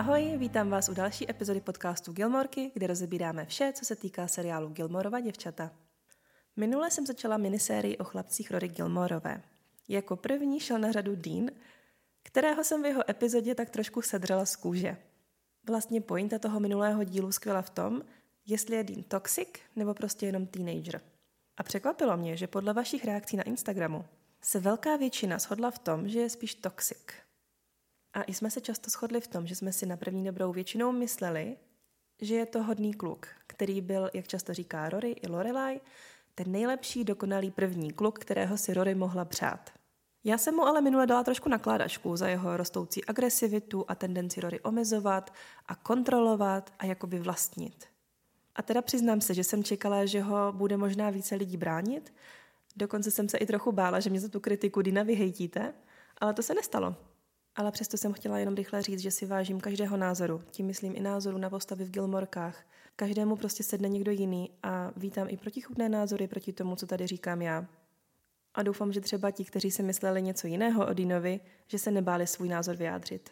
Ahoj, vítám vás u další epizody podcastu Gilmorky, kde rozebíráme vše, co se týká seriálu Gilmorova děvčata. Minule jsem začala minisérii o chlapcích Rory Gilmorové. Jako první šel na řadu Dean, kterého jsem v jeho epizodě tak trošku sedřela z kůže. Vlastně pointa toho minulého dílu skvěla v tom, jestli je Dean toxic nebo prostě jenom teenager. A překvapilo mě, že podle vašich reakcí na Instagramu se velká většina shodla v tom, že je spíš toxic. A i jsme se často shodli v tom, že jsme si na první dobrou většinou mysleli, že je to hodný kluk, který byl, jak často říká Rory i Lorelai, ten nejlepší dokonalý první kluk, kterého si Rory mohla přát. Já jsem mu ale minule dala trošku nakládačku za jeho rostoucí agresivitu a tendenci Rory omezovat a kontrolovat a jakoby vlastnit. A teda přiznám se, že jsem čekala, že ho bude možná více lidí bránit. Dokonce jsem se i trochu bála, že mě za tu kritiku Dina vyhejtíte, ale to se nestalo. Ale přesto jsem chtěla jenom rychle říct, že si vážím každého názoru. Tím myslím i názoru na postavy v Gilmorkách. Každému prostě sedne někdo jiný a vítám i protichudné názory proti tomu, co tady říkám já. A doufám, že třeba ti, kteří si mysleli něco jiného o Dinovi, že se nebáli svůj názor vyjádřit.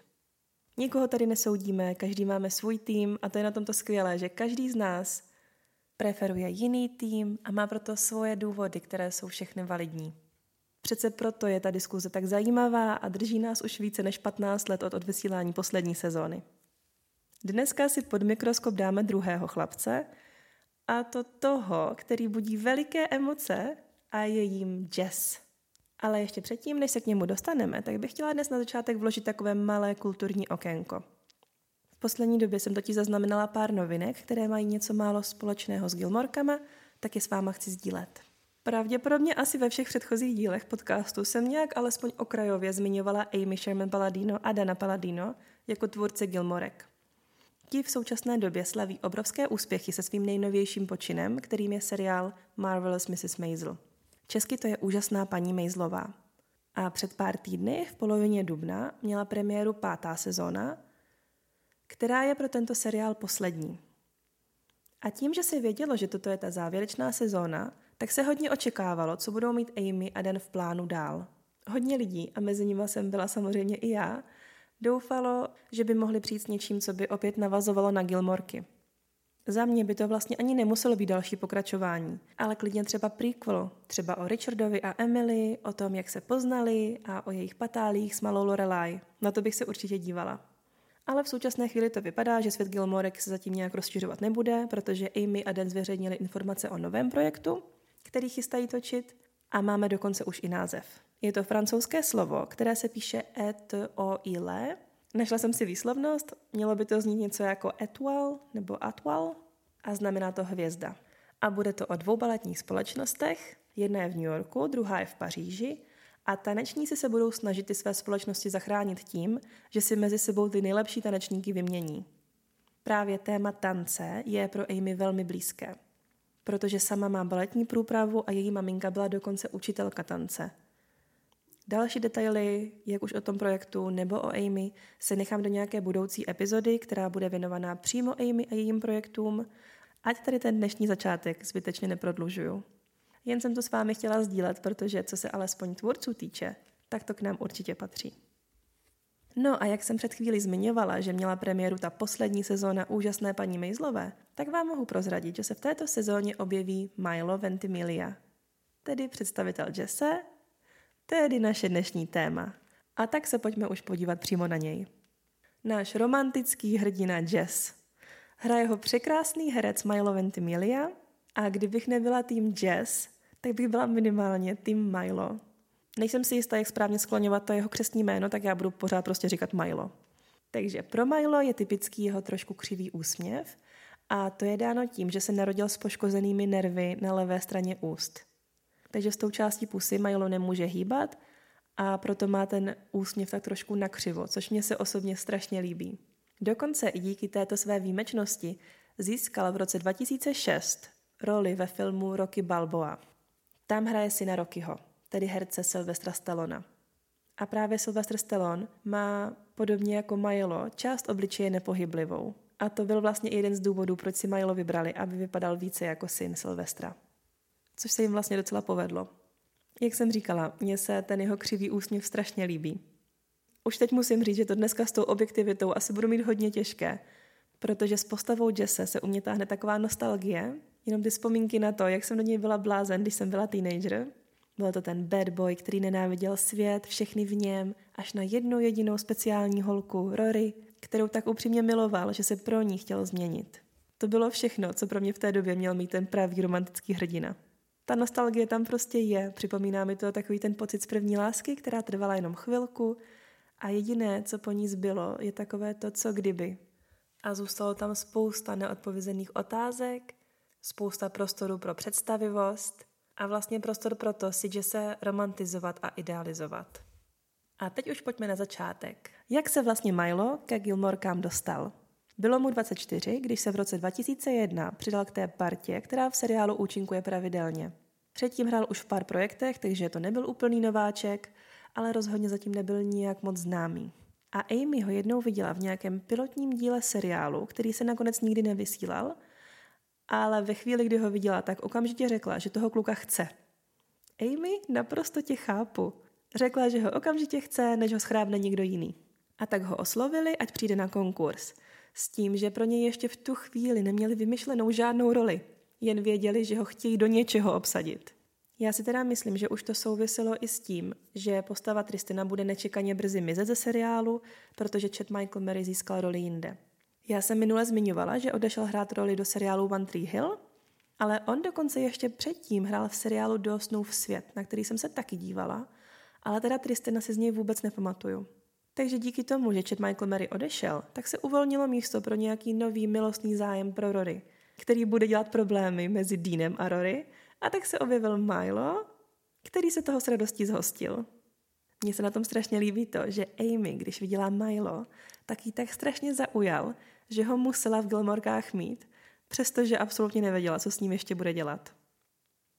Nikoho tady nesoudíme, každý máme svůj tým a to je na tomto skvělé, že každý z nás preferuje jiný tým a má proto svoje důvody, které jsou všechny validní. Přece proto je ta diskuze tak zajímavá a drží nás už více než 15 let od odvysílání poslední sezóny. Dneska si pod mikroskop dáme druhého chlapce, a to toho, který budí veliké emoce a je jím Jess. Ale ještě předtím, než se k němu dostaneme, tak bych chtěla dnes na začátek vložit takové malé kulturní okénko. V poslední době jsem totiž zaznamenala pár novinek, které mají něco málo společného s Gilmorkama, tak je s váma chci sdílet. Pravděpodobně asi ve všech předchozích dílech podcastu jsem nějak alespoň okrajově zmiňovala Amy Sherman Paladino a Dana Paladino jako tvůrce Gilmorek. Ti v současné době slaví obrovské úspěchy se svým nejnovějším počinem, kterým je seriál Marvelous Mrs. Maisel. Česky to je úžasná paní Maislová. A před pár týdny, v polovině dubna, měla premiéru pátá sezóna, která je pro tento seriál poslední. A tím, že se vědělo, že toto je ta závěrečná sezóna, tak se hodně očekávalo, co budou mít Amy a Dan v plánu dál. Hodně lidí, a mezi nimi jsem byla samozřejmě i já, doufalo, že by mohli přijít s něčím, co by opět navazovalo na Gilmorky. Za mě by to vlastně ani nemuselo být další pokračování, ale klidně třeba prequel, třeba o Richardovi a Emily, o tom, jak se poznali a o jejich patálích s malou Lorelai. Na to bych se určitě dívala. Ale v současné chvíli to vypadá, že svět Gilmorek se zatím nějak rozšiřovat nebude, protože Amy a Dan zveřejnili informace o novém projektu, který chystají točit a máme dokonce už i název. Je to francouzské slovo, které se píše et o ile. Našla jsem si výslovnost, mělo by to znít něco jako étoile nebo atoile a znamená to hvězda. A bude to o dvou baletních společnostech, jedna je v New Yorku, druhá je v Paříži a tanečníci se budou snažit ty své společnosti zachránit tím, že si mezi sebou ty nejlepší tanečníky vymění. Právě téma tance je pro Amy velmi blízké protože sama má baletní průpravu a její maminka byla dokonce učitelka tance. Další detaily, jak už o tom projektu nebo o Amy, se nechám do nějaké budoucí epizody, která bude věnovaná přímo Amy a jejím projektům, ať tady ten dnešní začátek zbytečně neprodlužuju. Jen jsem to s vámi chtěla sdílet, protože co se alespoň tvůrců týče, tak to k nám určitě patří. No a jak jsem před chvílí zmiňovala, že měla premiéru ta poslední sezóna úžasné paní Mejzlové, tak vám mohu prozradit, že se v této sezóně objeví Milo Ventimiglia, tedy představitel Jesse, tedy naše dnešní téma. A tak se pojďme už podívat přímo na něj. Náš romantický hrdina Jess. Hraje ho překrásný herec Milo Ventimiglia a kdybych nebyla tým Jess, tak bych byla minimálně tým Milo. Nejsem si jistá, jak správně skloňovat to jeho křestní jméno, tak já budu pořád prostě říkat Milo. Takže pro Milo je typický jeho trošku křivý úsměv a to je dáno tím, že se narodil s poškozenými nervy na levé straně úst. Takže s tou částí pusy Milo nemůže hýbat a proto má ten úsměv tak trošku nakřivo, což mě se osobně strašně líbí. Dokonce i díky této své výjimečnosti získal v roce 2006 roli ve filmu Rocky Balboa. Tam hraje syna Rockyho tedy herce Sylvestra Stallona. A právě Sylvester Stallone má, podobně jako Milo, část obličeje nepohyblivou. A to byl vlastně jeden z důvodů, proč si Milo vybrali, aby vypadal více jako syn Sylvestra. Což se jim vlastně docela povedlo. Jak jsem říkala, mně se ten jeho křivý úsměv strašně líbí. Už teď musím říct, že to dneska s tou objektivitou asi budu mít hodně těžké, protože s postavou Jesse se u mě táhne taková nostalgie, jenom ty vzpomínky na to, jak jsem do něj byla blázen, když jsem byla teenager. Byl to ten bad boy, který nenáviděl svět, všechny v něm, až na jednu jedinou speciální holku, Rory, kterou tak upřímně miloval, že se pro ní chtěl změnit. To bylo všechno, co pro mě v té době měl mít ten pravý romantický hrdina. Ta nostalgie tam prostě je, připomíná mi to takový ten pocit z první lásky, která trvala jenom chvilku a jediné, co po ní zbylo, je takové to, co kdyby. A zůstalo tam spousta neodpovězených otázek, spousta prostoru pro představivost a vlastně prostor pro to si se romantizovat a idealizovat. A teď už pojďme na začátek. Jak se vlastně Milo ke Gilmorkám dostal? Bylo mu 24, když se v roce 2001 přidal k té partě, která v seriálu účinkuje pravidelně. Předtím hrál už v pár projektech, takže to nebyl úplný nováček, ale rozhodně zatím nebyl nijak moc známý. A Amy ho jednou viděla v nějakém pilotním díle seriálu, který se nakonec nikdy nevysílal, ale ve chvíli, kdy ho viděla, tak okamžitě řekla, že toho kluka chce. Amy, naprosto tě chápu. Řekla, že ho okamžitě chce, než ho schrábne někdo jiný. A tak ho oslovili, ať přijde na konkurs. S tím, že pro něj ještě v tu chvíli neměli vymyšlenou žádnou roli. Jen věděli, že ho chtějí do něčeho obsadit. Já si teda myslím, že už to souviselo i s tím, že postava Tristina bude nečekaně brzy mizet ze seriálu, protože Chad Michael Mary získal roli jinde. Já jsem minule zmiňovala, že odešel hrát roli do seriálu One Tree Hill, ale on dokonce ještě předtím hrál v seriálu Do v svět, na který jsem se taky dívala, ale teda Tristina si z něj vůbec nepamatuju. Takže díky tomu, že Chad Michael Mary odešel, tak se uvolnilo místo pro nějaký nový milostný zájem pro Rory, který bude dělat problémy mezi Deanem a Rory, a tak se objevil Milo, který se toho s radostí zhostil. Mně se na tom strašně líbí to, že Amy, když viděla Milo, tak jí tak strašně zaujal, že ho musela v Gilmorkách mít, přestože absolutně nevěděla, co s ním ještě bude dělat.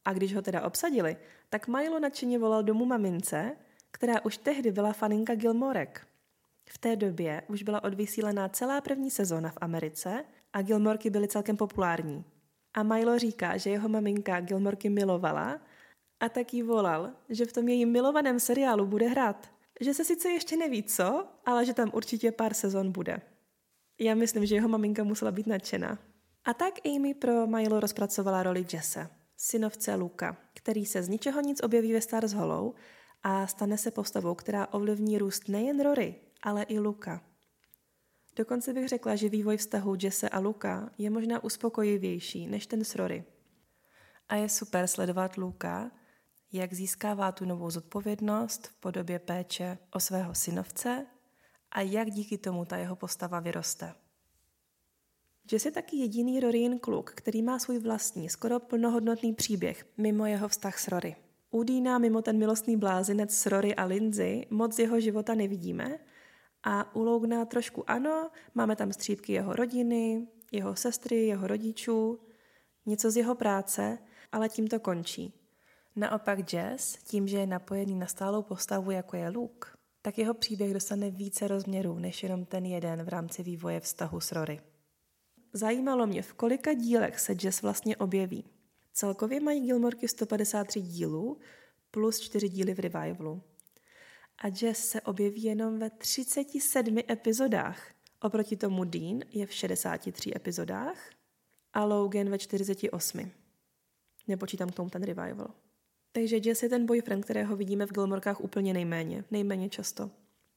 A když ho teda obsadili, tak Milo nadšeně volal domů mamince, která už tehdy byla faninka Gilmorek. V té době už byla odvysílená celá první sezóna v Americe a Gilmorky byly celkem populární. A Milo říká, že jeho maminka Gilmorky milovala a tak jí volal, že v tom jejím milovaném seriálu bude hrát. Že se sice ještě neví co, ale že tam určitě pár sezon bude. Já myslím, že jeho maminka musela být nadšená. A tak Amy pro Milo rozpracovala roli Jesse, synovce Luka, který se z ničeho nic objeví ve Stars Hollow a stane se postavou, která ovlivní růst nejen Rory, ale i Luka. Dokonce bych řekla, že vývoj vztahu Jesse a Luka je možná uspokojivější než ten s Rory. A je super sledovat Luka, jak získává tu novou zodpovědnost v podobě péče o svého synovce a jak díky tomu ta jeho postava vyroste. Jess je taky jediný Roryin kluk, který má svůj vlastní, skoro plnohodnotný příběh, mimo jeho vztah s Rory. U Dina mimo ten milostný blázinec s Rory a Lindsay moc jeho života nevidíme a u Logna trošku ano, máme tam střípky jeho rodiny, jeho sestry, jeho rodičů, něco z jeho práce, ale tím to končí. Naopak Jess, tím, že je napojený na stálou postavu, jako je Luke, tak jeho příběh dostane více rozměrů než jenom ten jeden v rámci vývoje vztahu s Rory. Zajímalo mě, v kolika dílech se Jess vlastně objeví. Celkově mají Gilmorky 153 dílů plus 4 díly v revivalu. A Jess se objeví jenom ve 37 epizodách. Oproti tomu Dean je v 63 epizodách a Logan ve 48. Nepočítám k tomu ten revival. Takže Jess je ten boyfriend, kterého vidíme v Gilmorkách úplně nejméně, nejméně často.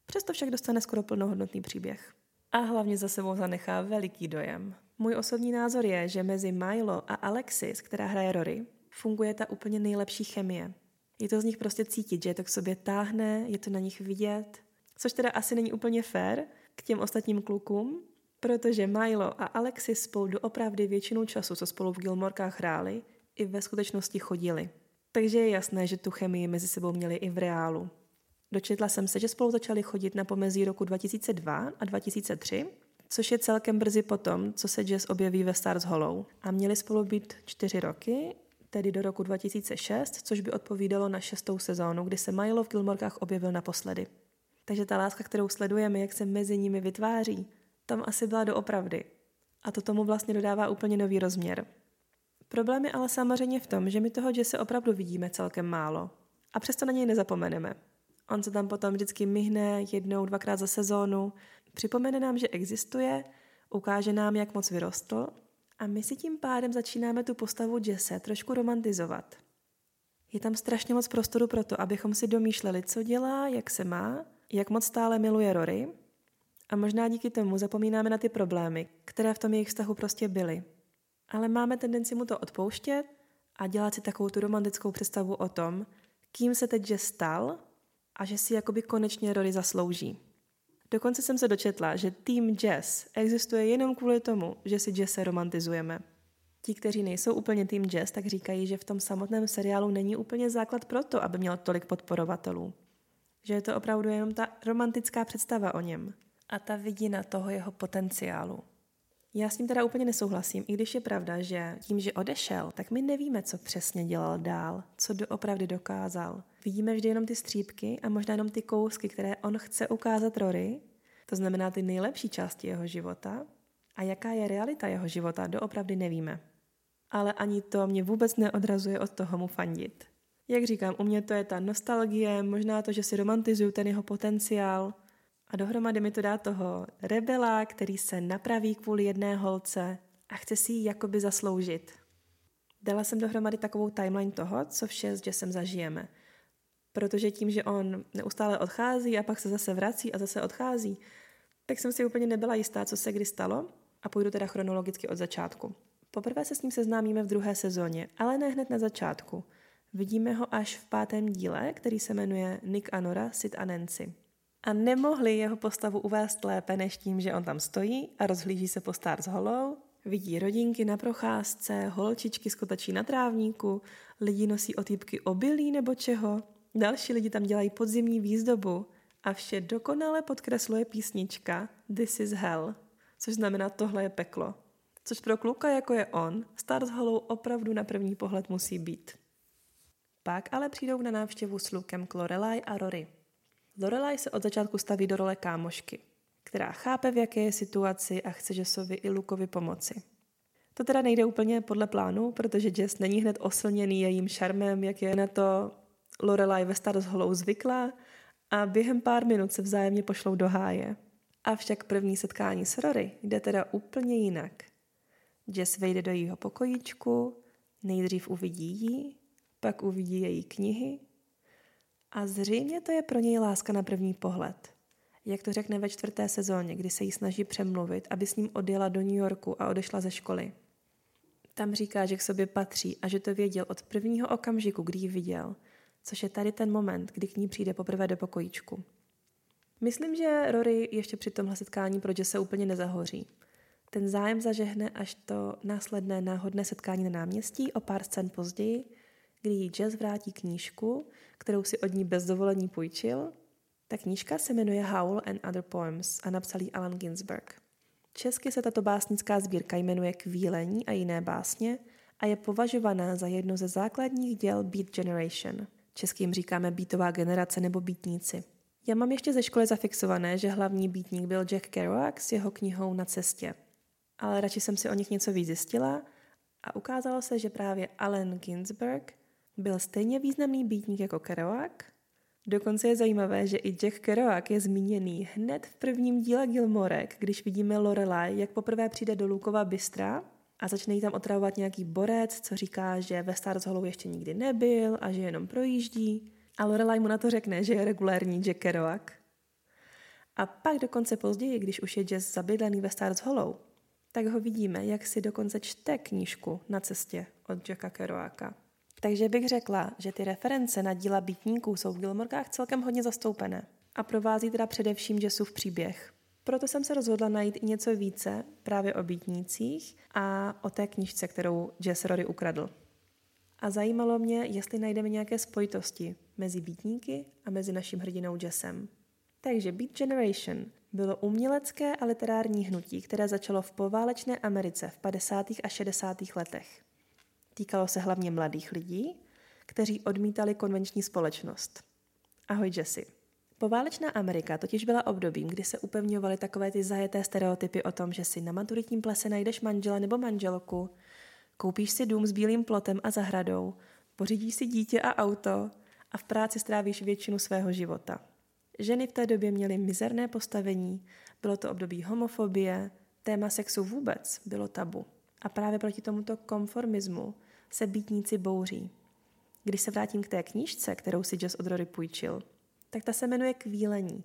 Přesto však dostane skoro plnohodnotný příběh. A hlavně za sebou zanechá veliký dojem. Můj osobní názor je, že mezi Milo a Alexis, která hraje Rory, funguje ta úplně nejlepší chemie. Je to z nich prostě cítit, že je to k sobě táhne, je to na nich vidět, což teda asi není úplně fair k těm ostatním klukům, protože Milo a Alexis spolu doopravdy většinu času, co spolu v Gilmorkách hráli, i ve skutečnosti chodili. Takže je jasné, že tu chemii mezi sebou měli i v reálu. Dočetla jsem se, že spolu začali chodit na pomezí roku 2002 a 2003, což je celkem brzy potom, co se Jess objeví ve Stars Hollow. A měli spolu být čtyři roky, tedy do roku 2006, což by odpovídalo na šestou sezónu, kdy se Milo v Gilmorkách objevil naposledy. Takže ta láska, kterou sledujeme, jak se mezi nimi vytváří, tam asi byla doopravdy. A to tomu vlastně dodává úplně nový rozměr. Problém je ale samozřejmě v tom, že my toho Jesse opravdu vidíme celkem málo. A přesto na něj nezapomeneme. On se tam potom vždycky myhne jednou, dvakrát za sezónu, připomene nám, že existuje, ukáže nám, jak moc vyrostl a my si tím pádem začínáme tu postavu Jesse trošku romantizovat. Je tam strašně moc prostoru pro to, abychom si domýšleli, co dělá, jak se má, jak moc stále miluje Rory a možná díky tomu zapomínáme na ty problémy, které v tom jejich vztahu prostě byly. Ale máme tendenci mu to odpouštět a dělat si takovou tu romantickou představu o tom, kým se teď Jess stal a že si jakoby konečně Rory zaslouží. Dokonce jsem se dočetla, že tým Jess existuje jenom kvůli tomu, že si Jesse romantizujeme. Ti, kteří nejsou úplně tým Jess, tak říkají, že v tom samotném seriálu není úplně základ pro to, aby měl tolik podporovatelů. Že je to opravdu jenom ta romantická představa o něm a ta vidina toho jeho potenciálu. Já s tím teda úplně nesouhlasím, i když je pravda, že tím, že odešel, tak my nevíme, co přesně dělal dál, co doopravdy dokázal. Vidíme vždy jenom ty střípky a možná jenom ty kousky, které on chce ukázat Rory, to znamená ty nejlepší části jeho života, a jaká je realita jeho života, doopravdy nevíme. Ale ani to mě vůbec neodrazuje od toho mu fandit. Jak říkám, u mě to je ta nostalgie, možná to, že si romantizuju ten jeho potenciál, a dohromady mi to dá toho rebela, který se napraví kvůli jedné holce a chce si ji jakoby zasloužit. Dala jsem dohromady takovou timeline toho, co vše s Jessem zažijeme. Protože tím, že on neustále odchází a pak se zase vrací a zase odchází, tak jsem si úplně nebyla jistá, co se kdy stalo a půjdu teda chronologicky od začátku. Poprvé se s ním seznámíme v druhé sezóně, ale ne hned na začátku. Vidíme ho až v pátém díle, který se jmenuje Nick a Nora, Sid a Nancy a nemohli jeho postavu uvést lépe než tím, že on tam stojí a rozhlíží se po Stars Hollow, vidí rodinky na procházce, holčičky skotačí na trávníku, lidi nosí otýpky obilí nebo čeho, další lidi tam dělají podzimní výzdobu a vše dokonale podkresluje písnička This is Hell, což znamená tohle je peklo. Což pro kluka jako je on, Stars Hollow opravdu na první pohled musí být. Pak ale přijdou na návštěvu s Lukem Lorelai a Rory. Lorelai se od začátku staví do role kámošky, která chápe, v jaké je situaci a chce Jessovi i Lukovi pomoci. To teda nejde úplně podle plánu, protože Jess není hned oslněný jejím šarmem, jak je na to Lorelai ve Stars Hollow zvyklá a během pár minut se vzájemně pošlou do háje. Avšak první setkání s Rory jde teda úplně jinak. Jess vejde do jejího pokojíčku, nejdřív uvidí jí, pak uvidí její knihy a zřejmě to je pro něj láska na první pohled. Jak to řekne ve čtvrté sezóně, kdy se jí snaží přemluvit, aby s ním odjela do New Yorku a odešla ze školy. Tam říká, že k sobě patří a že to věděl od prvního okamžiku, kdy ji viděl, což je tady ten moment, kdy k ní přijde poprvé do pokojíčku. Myslím, že Rory ještě při tomhle setkání pro se úplně nezahoří. Ten zájem zažehne až to následné náhodné setkání na náměstí o pár scén později, kdy jí Jess vrátí knížku, kterou si od ní bez dovolení půjčil. Ta knížka se jmenuje Howl and Other Poems a napsal ji Allen Ginsberg. Česky se tato básnická sbírka jmenuje Kvílení a jiné básně a je považovaná za jedno ze základních děl Beat Generation. Českým říkáme beatová generace nebo beatníci. Já mám ještě ze školy zafixované, že hlavní beatník byl Jack Kerouac s jeho knihou Na cestě. Ale radši jsem si o nich něco víc zjistila a ukázalo se, že právě Allen Ginsberg byl stejně významný býtník jako Kerouac. Dokonce je zajímavé, že i Jack Kerouac je zmíněný hned v prvním díle Gilmorek, když vidíme Lorelai, jak poprvé přijde do Lukova bystra a začne jí tam otravovat nějaký borec, co říká, že ve Stars Hollow ještě nikdy nebyl a že jenom projíždí. A Lorelai mu na to řekne, že je regulární Jack Kerouac. A pak dokonce později, když už je Jess zabydlený ve Stars Hollow, tak ho vidíme, jak si dokonce čte knížku na cestě od Jacka Kerouaca. Takže bych řekla, že ty reference na díla bytníků jsou v Gilmorkách celkem hodně zastoupené a provází teda především Jessův příběh. Proto jsem se rozhodla najít i něco více právě o býtnících a o té knižce, kterou Jess Rory ukradl. A zajímalo mě, jestli najdeme nějaké spojitosti mezi býtníky a mezi naším hrdinou Jessem. Takže Beat Generation bylo umělecké a literární hnutí, které začalo v poválečné Americe v 50. a 60. letech. Týkalo se hlavně mladých lidí, kteří odmítali konvenční společnost. Ahoj Jesse. Poválečná Amerika totiž byla obdobím, kdy se upevňovaly takové ty zajeté stereotypy o tom, že si na maturitním plese najdeš manžela nebo manželku, koupíš si dům s bílým plotem a zahradou, pořídíš si dítě a auto a v práci strávíš většinu svého života. Ženy v té době měly mizerné postavení, bylo to období homofobie, téma sexu vůbec bylo tabu. A právě proti tomuto konformismu se býtníci bouří. Když se vrátím k té knížce, kterou si Jess od Rory půjčil, tak ta se jmenuje Kvílení.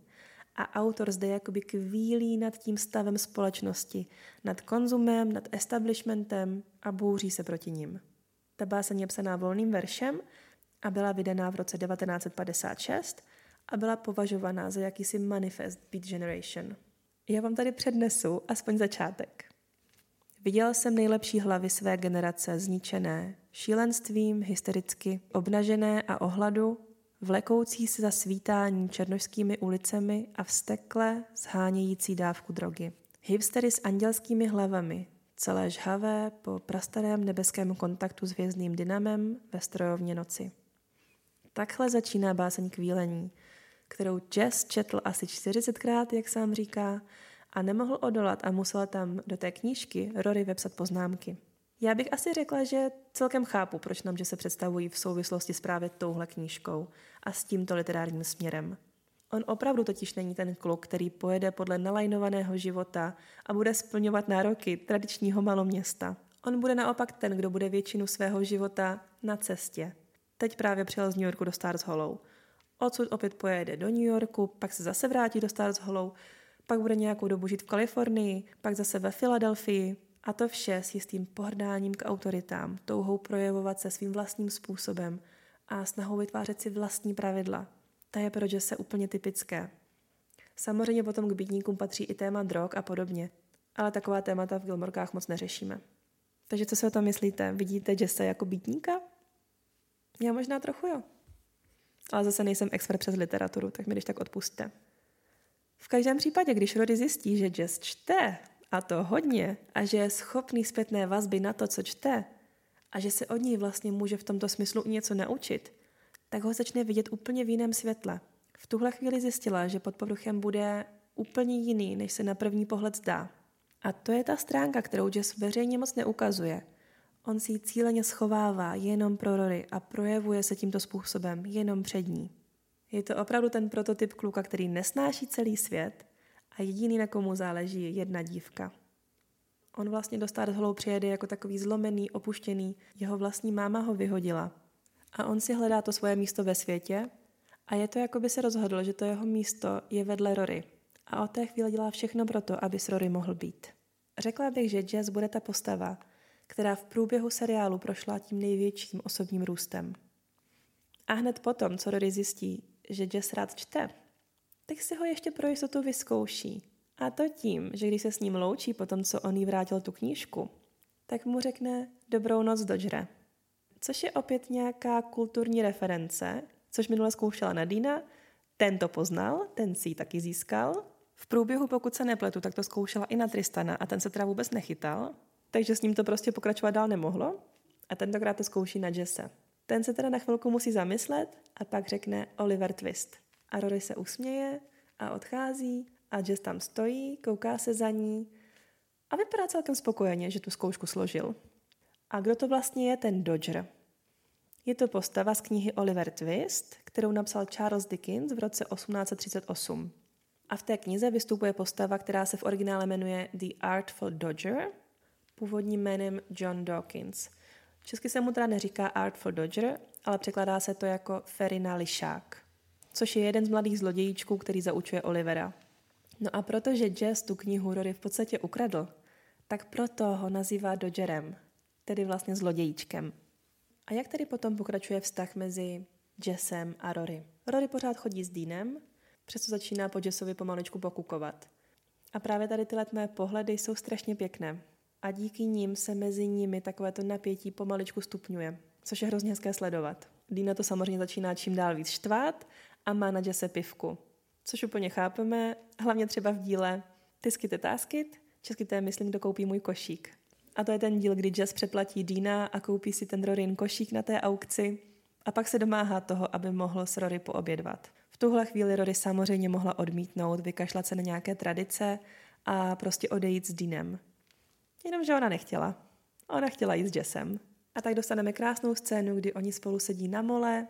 A autor zde jakoby kvílí nad tím stavem společnosti, nad konzumem, nad establishmentem a bouří se proti ním. Ta báseň je psaná volným veršem a byla vydaná v roce 1956 a byla považovaná za jakýsi manifest Beat Generation. Já vám tady přednesu aspoň začátek. Viděl jsem nejlepší hlavy své generace zničené, šílenstvím, hystericky, obnažené a ohladu, vlekoucí se za svítání černožskými ulicemi a vstekle zhánějící dávku drogy. Hipstery s andělskými hlavami, celé žhavé po prastarém nebeském kontaktu s vězným dynamem ve strojovně noci. Takhle začíná báseň kvílení, kterou Jess četl asi 40krát, jak sám říká, a nemohl odolat a musel tam do té knížky Rory vepsat poznámky. Já bych asi řekla, že celkem chápu, proč nám že se představují v souvislosti s právě touhle knížkou a s tímto literárním směrem. On opravdu totiž není ten kluk, který pojede podle nalajnovaného života a bude splňovat nároky tradičního maloměsta. On bude naopak ten, kdo bude většinu svého života na cestě. Teď právě přijel z New Yorku do Stars Hollow. Odsud opět pojede do New Yorku, pak se zase vrátí do Stars Hollow, pak bude nějakou dobu žít v Kalifornii, pak zase ve Filadelfii, a to vše s jistým pohrdáním k autoritám, touhou projevovat se svým vlastním způsobem a snahou vytvářet si vlastní pravidla. To je pro se úplně typické. Samozřejmě potom k bídníkům patří i téma drog a podobně, ale taková témata v Gilmorkách moc neřešíme. Takže co si o tom myslíte? Vidíte Jesse jako bítníka? Já možná trochu jo. Ale zase nejsem expert přes literaturu, tak mi když tak odpustte. V každém případě, když Rory zjistí, že Jess čte, a to hodně, a že je schopný zpětné vazby na to, co čte, a že se od ní vlastně může v tomto smyslu něco naučit, tak ho začne vidět úplně v jiném světle. V tuhle chvíli zjistila, že pod povrchem bude úplně jiný, než se na první pohled zdá. A to je ta stránka, kterou Jess veřejně moc neukazuje. On si ji cíleně schovává jenom pro Rory a projevuje se tímto způsobem jenom před ní. Je to opravdu ten prototyp kluka, který nesnáší celý svět a jediný, na komu záleží, je jedna dívka. On vlastně do Star Hollow přijede jako takový zlomený, opuštěný, jeho vlastní máma ho vyhodila. A on si hledá to svoje místo ve světě a je to, jako by se rozhodl, že to jeho místo je vedle Rory. A od té chvíle dělá všechno pro to, aby s Rory mohl být. Řekla bych, že Jess bude ta postava, která v průběhu seriálu prošla tím největším osobním růstem. A hned potom, co Rory zjistí, že Jess rád čte, tak si ho ještě pro jistotu vyzkouší. A to tím, že když se s ním loučí po tom, co on jí vrátil tu knížku, tak mu řekne dobrou noc, Dodgere. Což je opět nějaká kulturní reference, což minule zkoušela Nadina, ten to poznal, ten si ji taky získal. V průběhu, pokud se nepletu, tak to zkoušela i na Tristana a ten se teda vůbec nechytal, takže s ním to prostě pokračovat dál nemohlo. A tentokrát to zkouší na Jesse. Ten se teda na chvilku musí zamyslet a pak řekne Oliver Twist. A Rory se usměje a odchází a Jess tam stojí, kouká se za ní a vypadá celkem spokojeně, že tu zkoušku složil. A kdo to vlastně je ten Dodger? Je to postava z knihy Oliver Twist, kterou napsal Charles Dickens v roce 1838. A v té knize vystupuje postava, která se v originále jmenuje The Artful Dodger, původním jménem John Dawkins. Česky se mu teda neříká Artful Dodger, ale překladá se to jako Ferina Lišák, což je jeden z mladých zlodějíčků, který zaučuje Olivera. No a protože Jess tu knihu Rory v podstatě ukradl, tak proto ho nazývá Dodgerem, tedy vlastně zlodějíčkem. A jak tedy potom pokračuje vztah mezi Jessem a Rory? Rory pořád chodí s Deanem, přesto začíná po Jessovi pomaličku pokukovat. A právě tady tyhle mé pohledy jsou strašně pěkné. A díky nim se mezi nimi takovéto napětí pomaličku stupňuje, což je hrozně hezké sledovat. Dina to samozřejmě začíná čím dál víc štvát a má na Jesse pivku. Což úplně chápeme, hlavně třeba v díle Ty skyte táskyt, česky to je myslím, kdo koupí můj košík. A to je ten díl, kdy Jess přeplatí Dina a koupí si ten Rorin košík na té aukci a pak se domáhá toho, aby mohl s Rory poobědvat. V tuhle chvíli Rory samozřejmě mohla odmítnout, vykašlat se na nějaké tradice a prostě odejít s Dinem. Jenomže ona nechtěla. Ona chtěla jít s Jessem. A tak dostaneme krásnou scénu, kdy oni spolu sedí na mole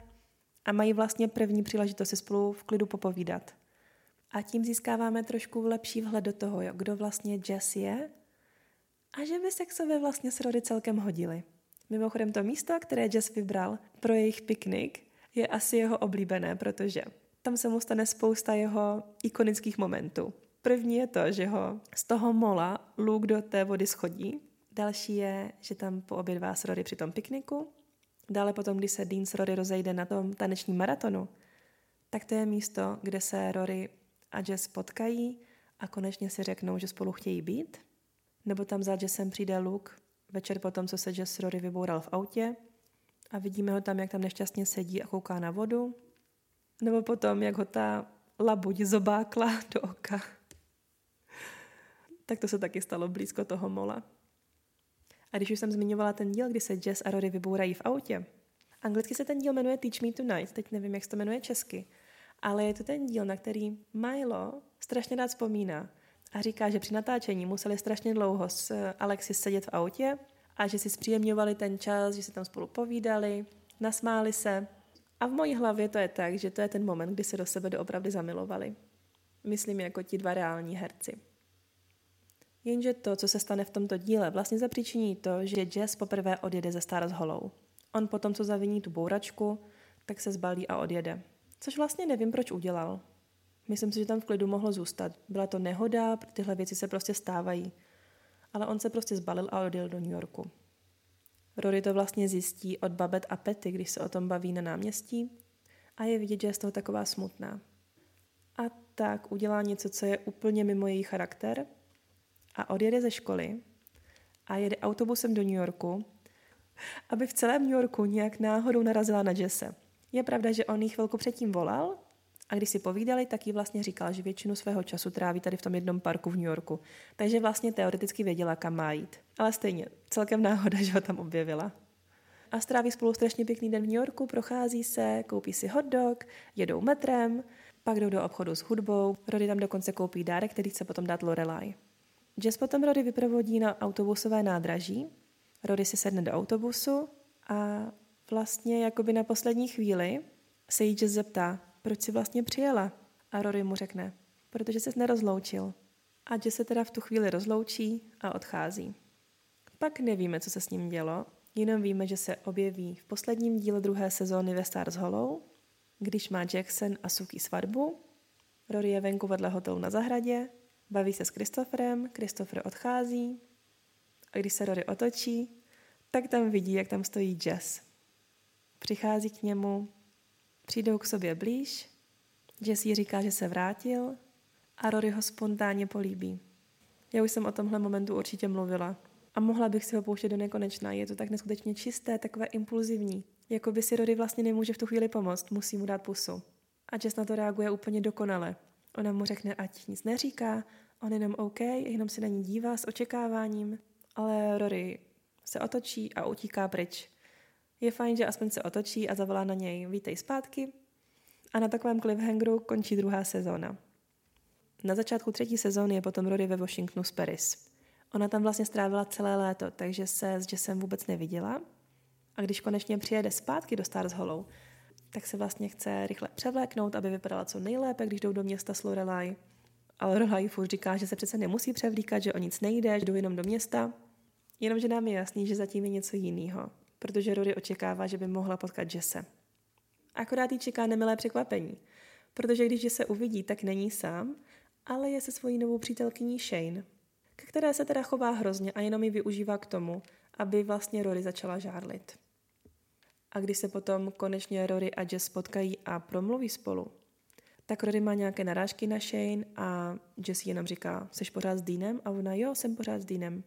a mají vlastně první příležitost si spolu v klidu popovídat. A tím získáváme trošku lepší vhled do toho, jo, kdo vlastně Jess je a že by se k sobě vlastně s Rory celkem hodili. Mimochodem to místo, které Jess vybral pro jejich piknik, je asi jeho oblíbené, protože tam se mu stane spousta jeho ikonických momentů. První je to, že ho z toho mola Luke do té vody schodí. Další je, že tam poobědvá s Rory při tom pikniku. Dále potom, když se Dean s Rory rozejde na tom tanečním maratonu, tak to je místo, kde se Rory a Jess potkají a konečně si řeknou, že spolu chtějí být. Nebo tam za Jessem přijde Luke večer po tom, co se Jess Rory vyboural v autě a vidíme ho tam, jak tam nešťastně sedí a kouká na vodu. Nebo potom, jak ho ta labuť zobákla do oka. Tak to se taky stalo blízko toho mola. A když už jsem zmiňovala ten díl, kdy se Jess a Rory vybourají v autě, anglicky se ten díl jmenuje Teach Me Tonight, teď nevím, jak se to jmenuje česky, ale je to ten díl, na který Milo strašně rád vzpomíná a říká, že při natáčení museli strašně dlouho s Alexis sedět v autě a že si zpříjemňovali ten čas, že si tam spolu povídali, nasmáli se. A v mojí hlavě to je tak, že to je ten moment, kdy se do sebe doopravdy zamilovali. Myslím jako ti dva reální herci. Jenže to, co se stane v tomto díle, vlastně zapříčiní to, že Jess poprvé odjede ze Stars Hollow. On potom, co zaviní tu bouračku, tak se zbalí a odjede. Což vlastně nevím, proč udělal. Myslím si, že tam v klidu mohlo zůstat. Byla to nehoda, tyhle věci se prostě stávají. Ale on se prostě zbalil a odjel do New Yorku. Rory to vlastně zjistí od Babet a Petty, když se o tom baví na náměstí a je vidět, že je z toho taková smutná. A tak udělá něco, co je úplně mimo její charakter a odjede ze školy a jede autobusem do New Yorku, aby v celém New Yorku nějak náhodou narazila na Jesse. Je pravda, že on jí chvilku předtím volal a když si povídali, tak jí vlastně říkal, že většinu svého času tráví tady v tom jednom parku v New Yorku. Takže vlastně teoreticky věděla, kam má jít. Ale stejně, celkem náhoda, že ho tam objevila. A stráví spolu strašně pěkný den v New Yorku, prochází se, koupí si hot dog, jedou metrem, pak jdou do obchodu s hudbou, Rody tam dokonce koupí dárek, který chce potom dát Lorelai. Jess potom Rody vyprovodí na autobusové nádraží, Rody si sedne do autobusu a vlastně jakoby na poslední chvíli se jí Jess zeptá, proč si vlastně přijela? A Rory mu řekne, protože ses nerozloučil. A Jess se teda v tu chvíli rozloučí a odchází. Pak nevíme, co se s ním dělo, jenom víme, že se objeví v posledním díle druhé sezóny ve Stars Hollow, když má Jackson a Suki svatbu. Rory je venku vedle hotelu na zahradě, baví se s Christopherem, Christopher odchází a když se Rory otočí, tak tam vidí, jak tam stojí Jess. Přichází k němu, přijdou k sobě blíž, Jess jí říká, že se vrátil a Rory ho spontánně políbí. Já už jsem o tomhle momentu určitě mluvila a mohla bych si ho pouštět do nekonečna. Je to tak neskutečně čisté, takové impulzivní. Jako by si Rory vlastně nemůže v tu chvíli pomoct, musí mu dát pusu. A Jess na to reaguje úplně dokonale. Ona mu řekne, ať nic neříká, on jenom OK, jenom se na ní dívá s očekáváním, ale Rory se otočí a utíká pryč. Je fajn, že aspoň se otočí a zavolá na něj vítej zpátky a na takovém cliffhangeru končí druhá sezóna. Na začátku třetí sezóny je potom Rory ve Washingtonu s Paris. Ona tam vlastně strávila celé léto, takže se s Jessem vůbec neviděla. A když konečně přijede zpátky do Stars Hollow, tak se vlastně chce rychle převléknout, aby vypadala co nejlépe, když jdou do města s Lorelai. Ale Lorelai furt říká, že se přece nemusí převlíkat, že o nic nejde, že jdou jenom do města. Jenomže nám je jasný, že zatím je něco jiného, protože Rory očekává, že by mohla potkat Jesse. Akorát jí čeká nemilé překvapení, protože když Jesse uvidí, tak není sám, ale je se svojí novou přítelkyní Shane, ke které se teda chová hrozně a jenom ji využívá k tomu, aby vlastně Rory začala žárlit. A když se potom konečně Rory a Jess potkají a promluví spolu, tak Rory má nějaké narážky na Shane a Jess jenom říká, jsi pořád s Deanem? A ona, jo, jsem pořád s Deanem.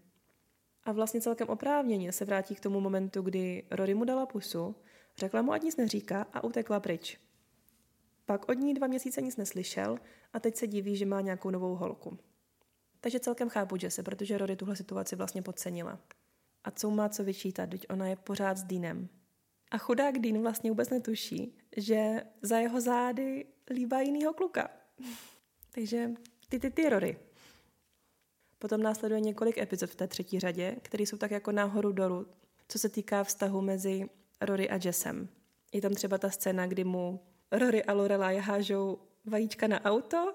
A vlastně celkem oprávněně se vrátí k tomu momentu, kdy Rory mu dala pusu, řekla mu, ať nic neříká a utekla pryč. Pak od ní dva měsíce nic neslyšel a teď se diví, že má nějakou novou holku. Takže celkem chápu Jesse, protože Rory tuhle situaci vlastně podcenila. A co má co vyčítat, teď ona je pořád s Deanem. A chudák Dean vlastně vůbec netuší, že za jeho zády líbá jinýho kluka. Takže ty, ty, ty, Rory. Potom následuje několik epizod v té třetí řadě, které jsou tak jako nahoru dolů, co se týká vztahu mezi Rory a Jessem. Je tam třeba ta scéna, kdy mu Rory a Lorelai hážou vajíčka na auto,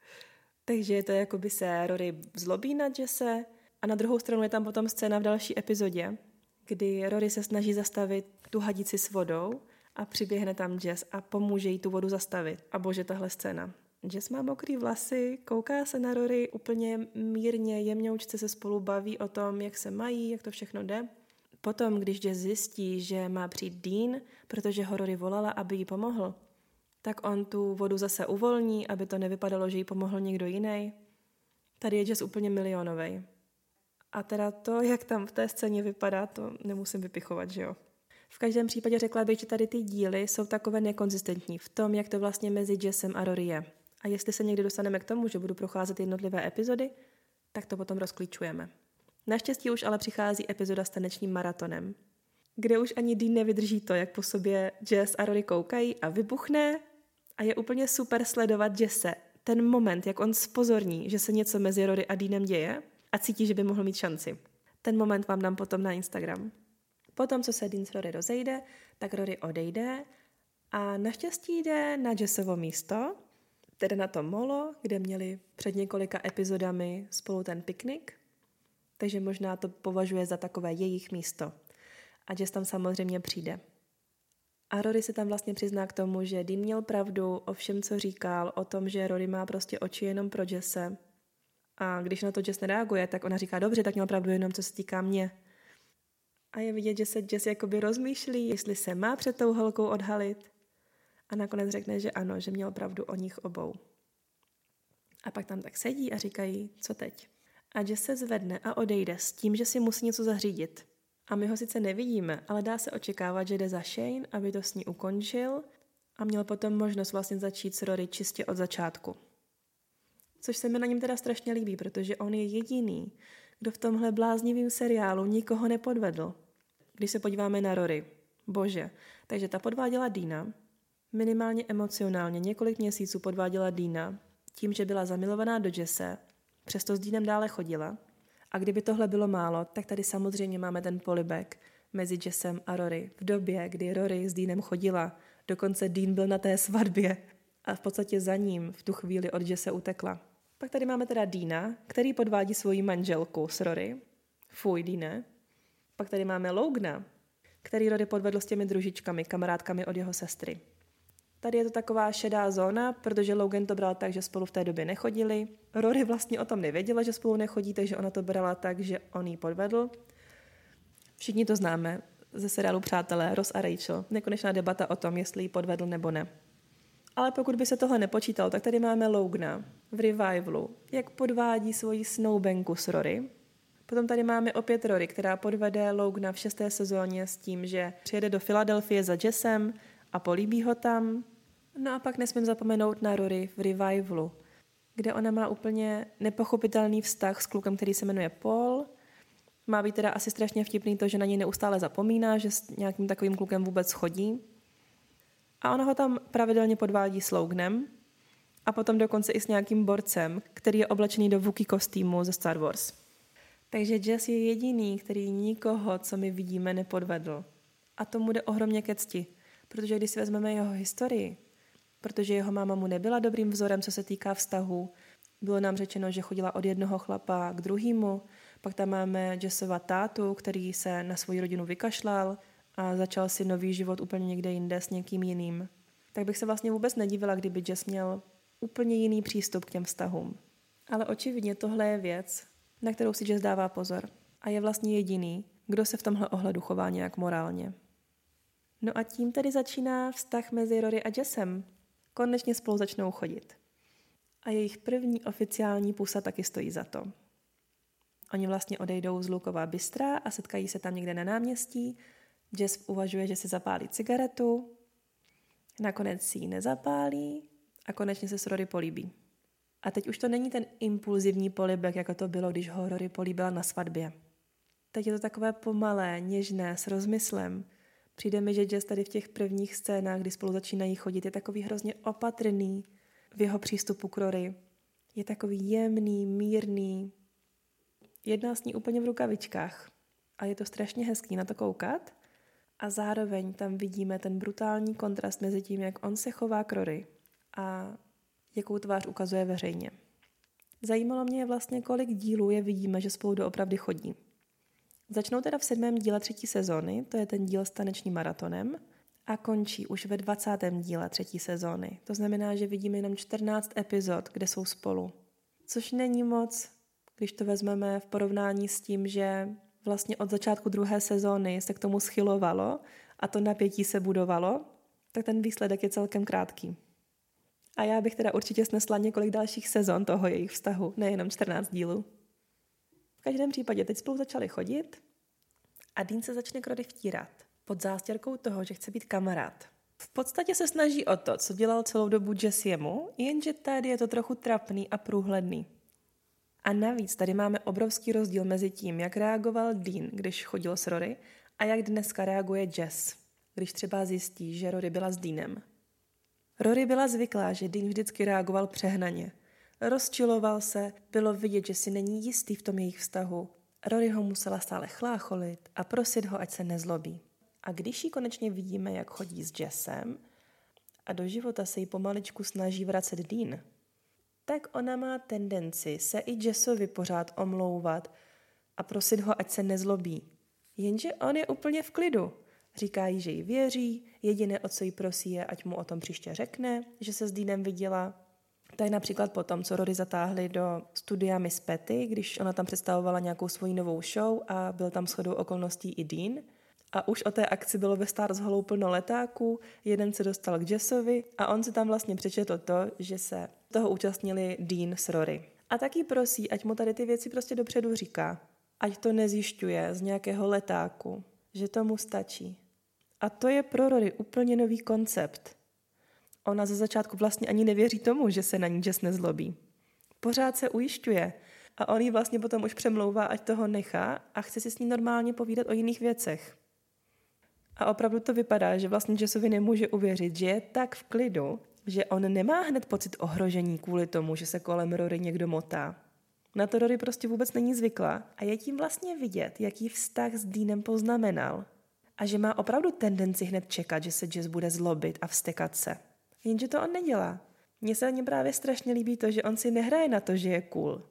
takže je to jako by se Rory zlobí na Jesse a na druhou stranu je tam potom scéna v další epizodě, kdy Rory se snaží zastavit tu hadici s vodou a přiběhne tam Jess a pomůže jí tu vodu zastavit. A bože, tahle scéna. Jess má mokrý vlasy, kouká se na Rory úplně mírně, jemňoučce se spolu baví o tom, jak se mají, jak to všechno jde. Potom, když Jess zjistí, že má přijít Dean, protože ho Rory volala, aby jí pomohl, tak on tu vodu zase uvolní, aby to nevypadalo, že jí pomohl někdo jiný. Tady je Jess úplně milionový. A teda to, jak tam v té scéně vypadá, to nemusím vypichovat, že jo. V každém případě řekla bych, že tady ty díly jsou takové nekonzistentní v tom, jak to vlastně mezi Jessem a Rory je. A jestli se někdy dostaneme k tomu, že budu procházet jednotlivé epizody, tak to potom rozklíčujeme. Naštěstí už ale přichází epizoda s tanečním maratonem, kde už ani Dean nevydrží to, jak po sobě Jess a Rory koukají a vybuchne a je úplně super sledovat Jesse. Ten moment, jak on spozorní, že se něco mezi Rory a Deanem děje a cítí, že by mohl mít šanci. Ten moment vám dám potom na Instagram. Potom, co se Dean s Rory rozejde, tak Rory odejde a naštěstí jde na Jessovo místo, tedy na to molo, kde měli před několika epizodami spolu ten piknik, takže možná to považuje za takové jejich místo. A Jess tam samozřejmě přijde. A Rory se tam vlastně přizná k tomu, že Dean měl pravdu o všem, co říkal, o tom, že Rory má prostě oči jenom pro Jesse. A když na to Jess nereaguje, tak ona říká, dobře, tak měl pravdu jenom, co se týká mě. A je vidět, že se Jess jakoby rozmýšlí, jestli se má před tou holkou odhalit. A nakonec řekne, že ano, že měl pravdu o nich obou. A pak tam tak sedí a říkají, co teď? A Jess se zvedne a odejde s tím, že si musí něco zařídit. A my ho sice nevidíme, ale dá se očekávat, že jde za Shane, aby to s ní ukončil a měl potom možnost vlastně začít s Rory čistě od začátku. Což se mi na něm teda strašně líbí, protože on je jediný, kdo v tomhle bláznivém seriálu nikoho nepodvedl. Když se podíváme na Rory. Bože. Takže ta podváděla Dina, minimálně emocionálně několik měsíců podváděla Dina, tím, že byla zamilovaná do Jesse, přesto s Dínem dále chodila – a kdyby tohle bylo málo, tak tady samozřejmě máme ten polibek mezi Jessem a Rory. V době, kdy Rory s Deanem chodila, dokonce Dean byl na té svatbě a v podstatě za ním v tu chvíli od Jesse utekla. Pak tady máme teda Deana, který podvádí svoji manželku s Rory. Fuj, Deane. Pak tady máme Logna, který Rory podvedl s těmi družičkami, kamarádkami od jeho sestry. Tady je to taková šedá zóna, protože Logan to bral tak, že spolu v té době nechodili. Rory vlastně o tom nevěděla, že spolu nechodí, takže ona to brala tak, že on jí podvedl. Všichni to známe ze seriálu Přátelé, Ross a Rachel. Nekonečná debata o tom, jestli jí podvedl nebo ne. Ale pokud by se tohle nepočítalo, tak tady máme Logna v Revivalu, jak podvádí svoji snowbanku s Rory. Potom tady máme opět Rory, která podvede Logna v šesté sezóně s tím, že přijede do Filadelfie za Jessem a políbí ho tam, No a pak nesmím zapomenout na Rory v Revivalu, kde ona má úplně nepochopitelný vztah s klukem, který se jmenuje Paul. Má být teda asi strašně vtipný to, že na něj neustále zapomíná, že s nějakým takovým klukem vůbec chodí. A ona ho tam pravidelně podvádí s Lognem a potom dokonce i s nějakým borcem, který je oblečený do Wookiee kostýmu ze Star Wars. Takže Jess je jediný, který nikoho, co my vidíme, nepodvedl. A tomu jde ohromně ke cti, protože když si vezmeme jeho historii, protože jeho máma mu nebyla dobrým vzorem, co se týká vztahu. Bylo nám řečeno, že chodila od jednoho chlapa k druhému, pak tam máme Jessova tátu, který se na svoji rodinu vykašlal a začal si nový život úplně někde jinde s někým jiným. Tak bych se vlastně vůbec nedivila, kdyby Jess měl úplně jiný přístup k těm vztahům. Ale očividně tohle je věc, na kterou si Jess dává pozor. A je vlastně jediný, kdo se v tomhle ohledu chová nějak morálně. No a tím tedy začíná vztah mezi Rory a Jessem, konečně spolu začnou chodit. A jejich první oficiální pusa taky stojí za to. Oni vlastně odejdou z Lukova bystra a setkají se tam někde na náměstí. Jess uvažuje, že si zapálí cigaretu, nakonec si ji nezapálí a konečně se s Rory políbí. A teď už to není ten impulzivní polibek, jako to bylo, když ho Rory políbila na svatbě. Teď je to takové pomalé, něžné, s rozmyslem, Přijde mi, že Jess tady v těch prvních scénách, kdy spolu začínají chodit, je takový hrozně opatrný v jeho přístupu k Rory. Je takový jemný, mírný. Jedná s ní úplně v rukavičkách. A je to strašně hezký na to koukat. A zároveň tam vidíme ten brutální kontrast mezi tím, jak on se chová k Rory a jakou tvář ukazuje veřejně. Zajímalo mě vlastně, kolik dílů je vidíme, že spolu doopravdy chodí. Začnou teda v sedmém díle třetí sezóny, to je ten díl s tanečním maratonem, a končí už ve 20. díle třetí sezóny. To znamená, že vidíme jenom 14 epizod, kde jsou spolu. Což není moc, když to vezmeme v porovnání s tím, že vlastně od začátku druhé sezóny se k tomu schylovalo a to napětí se budovalo, tak ten výsledek je celkem krátký. A já bych teda určitě snesla několik dalších sezon toho jejich vztahu, nejenom 14 dílů. V každém případě teď spolu začali chodit a Dean se začne k Rody vtírat pod zástěrkou toho, že chce být kamarád. V podstatě se snaží o to, co dělal celou dobu Jessiemu, jenže tady je to trochu trapný a průhledný. A navíc tady máme obrovský rozdíl mezi tím, jak reagoval Dean, když chodil s Rory, a jak dneska reaguje Jess, když třeba zjistí, že Rory byla s Deanem. Rory byla zvyklá, že Dean vždycky reagoval přehnaně. Rozčiloval se, bylo vidět, že si není jistý v tom jejich vztahu. Rory ho musela stále chlácholit a prosit ho, ať se nezlobí. A když ji konečně vidíme, jak chodí s Jessem a do života se jí pomaličku snaží vracet Dean, tak ona má tendenci se i Jessovi pořád omlouvat a prosit ho, ať se nezlobí. Jenže on je úplně v klidu. Říká jí, že jí věří, jediné, o co jí prosí, je, ať mu o tom příště řekne, že se s Deanem viděla. Je například potom, co Rory zatáhli do studia Miss Petty, když ona tam představovala nějakou svoji novou show a byl tam shodou okolností i Dean. A už o té akci bylo ve Stars Hollow plno letáků, jeden se dostal k Jessovi a on si tam vlastně přečetl to, že se toho účastnili Dean s Rory. A taky prosí, ať mu tady ty věci prostě dopředu říká. Ať to nezjišťuje z nějakého letáku, že tomu stačí. A to je pro Rory úplně nový koncept. Ona ze začátku vlastně ani nevěří tomu, že se na ní Jess nezlobí. Pořád se ujišťuje a on jí vlastně potom už přemlouvá, ať toho nechá a chce si s ní normálně povídat o jiných věcech. A opravdu to vypadá, že vlastně Jessovi nemůže uvěřit, že je tak v klidu, že on nemá hned pocit ohrožení kvůli tomu, že se kolem Rory někdo motá. Na to Rory prostě vůbec není zvyklá a je tím vlastně vidět, jaký vztah s Deanem poznamenal. A že má opravdu tendenci hned čekat, že se Jess bude zlobit a vstekat se. Jenže to on nedělá. Mně se na právě strašně líbí to, že on si nehraje na to, že je cool,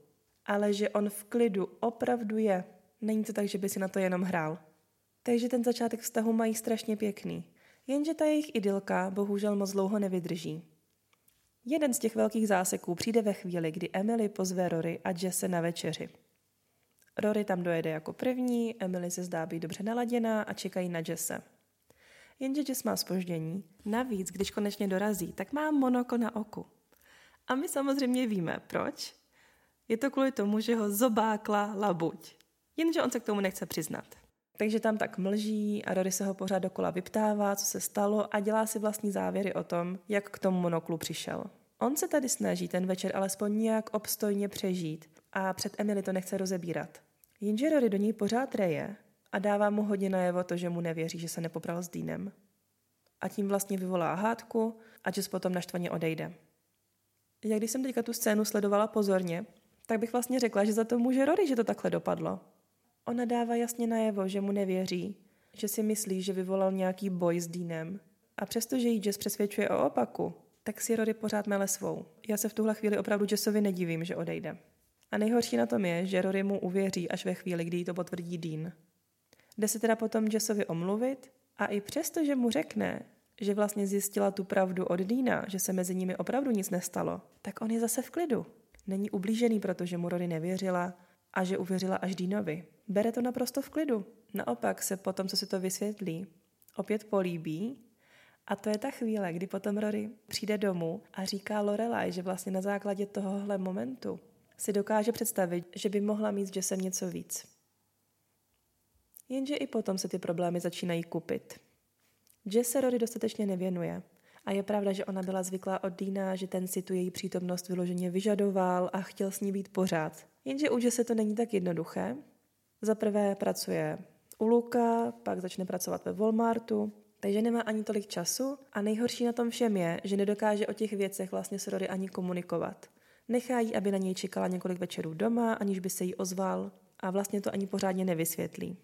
ale že on v klidu opravdu je. Není to tak, že by si na to jenom hrál. Takže ten začátek vztahu mají strašně pěkný. Jenže ta jejich idylka bohužel moc dlouho nevydrží. Jeden z těch velkých záseků přijde ve chvíli, kdy Emily pozve Rory a Jesse na večeři. Rory tam dojede jako první, Emily se zdá být dobře naladěná a čekají na Jesse. Jenže Jess má spoždění. Navíc, když konečně dorazí, tak má monokl na oku. A my samozřejmě víme, proč. Je to kvůli tomu, že ho zobákla labuť. Jenže on se k tomu nechce přiznat. Takže tam tak mlží a Rory se ho pořád dokola vyptává, co se stalo a dělá si vlastní závěry o tom, jak k tomu monoklu přišel. On se tady snaží ten večer alespoň nějak obstojně přežít a před Emily to nechce rozebírat. Jenže Rory do něj pořád reje a dává mu hodně najevo to, že mu nevěří, že se nepopral s Deanem. A tím vlastně vyvolá hádku a Jess potom naštvaně odejde. Jak když jsem teďka tu scénu sledovala pozorně, tak bych vlastně řekla, že za to může Rory, že to takhle dopadlo. Ona dává jasně najevo, že mu nevěří, že si myslí, že vyvolal nějaký boj s Deanem. A přestože jí Jess přesvědčuje o opaku, tak si Rory pořád mele svou. Já se v tuhle chvíli opravdu Jessovi nedivím, že odejde. A nejhorší na tom je, že Rory mu uvěří až ve chvíli, kdy jí to potvrdí Dean. Jde se teda potom Jessovi omluvit a i přesto, že mu řekne, že vlastně zjistila tu pravdu od Deana, že se mezi nimi opravdu nic nestalo, tak on je zase v klidu. Není ublížený, protože mu Rory nevěřila a že uvěřila až Deanovi. Bere to naprosto v klidu. Naopak se potom, co si to vysvětlí, opět políbí a to je ta chvíle, kdy potom Rory přijde domů a říká Lorelai, že vlastně na základě tohohle momentu si dokáže představit, že by mohla mít s Jessem něco víc. Jenže i potom se ty problémy začínají kupit. Jess se Rory dostatečně nevěnuje. A je pravda, že ona byla zvyklá od Dina, že ten si tu její přítomnost vyloženě vyžadoval a chtěl s ní být pořád. Jenže u Jesse to není tak jednoduché. Za prvé pracuje u Luka, pak začne pracovat ve Walmartu, takže nemá ani tolik času a nejhorší na tom všem je, že nedokáže o těch věcech vlastně s Rory ani komunikovat. Nechá jí, aby na něj čekala několik večerů doma, aniž by se jí ozval a vlastně to ani pořádně nevysvětlí.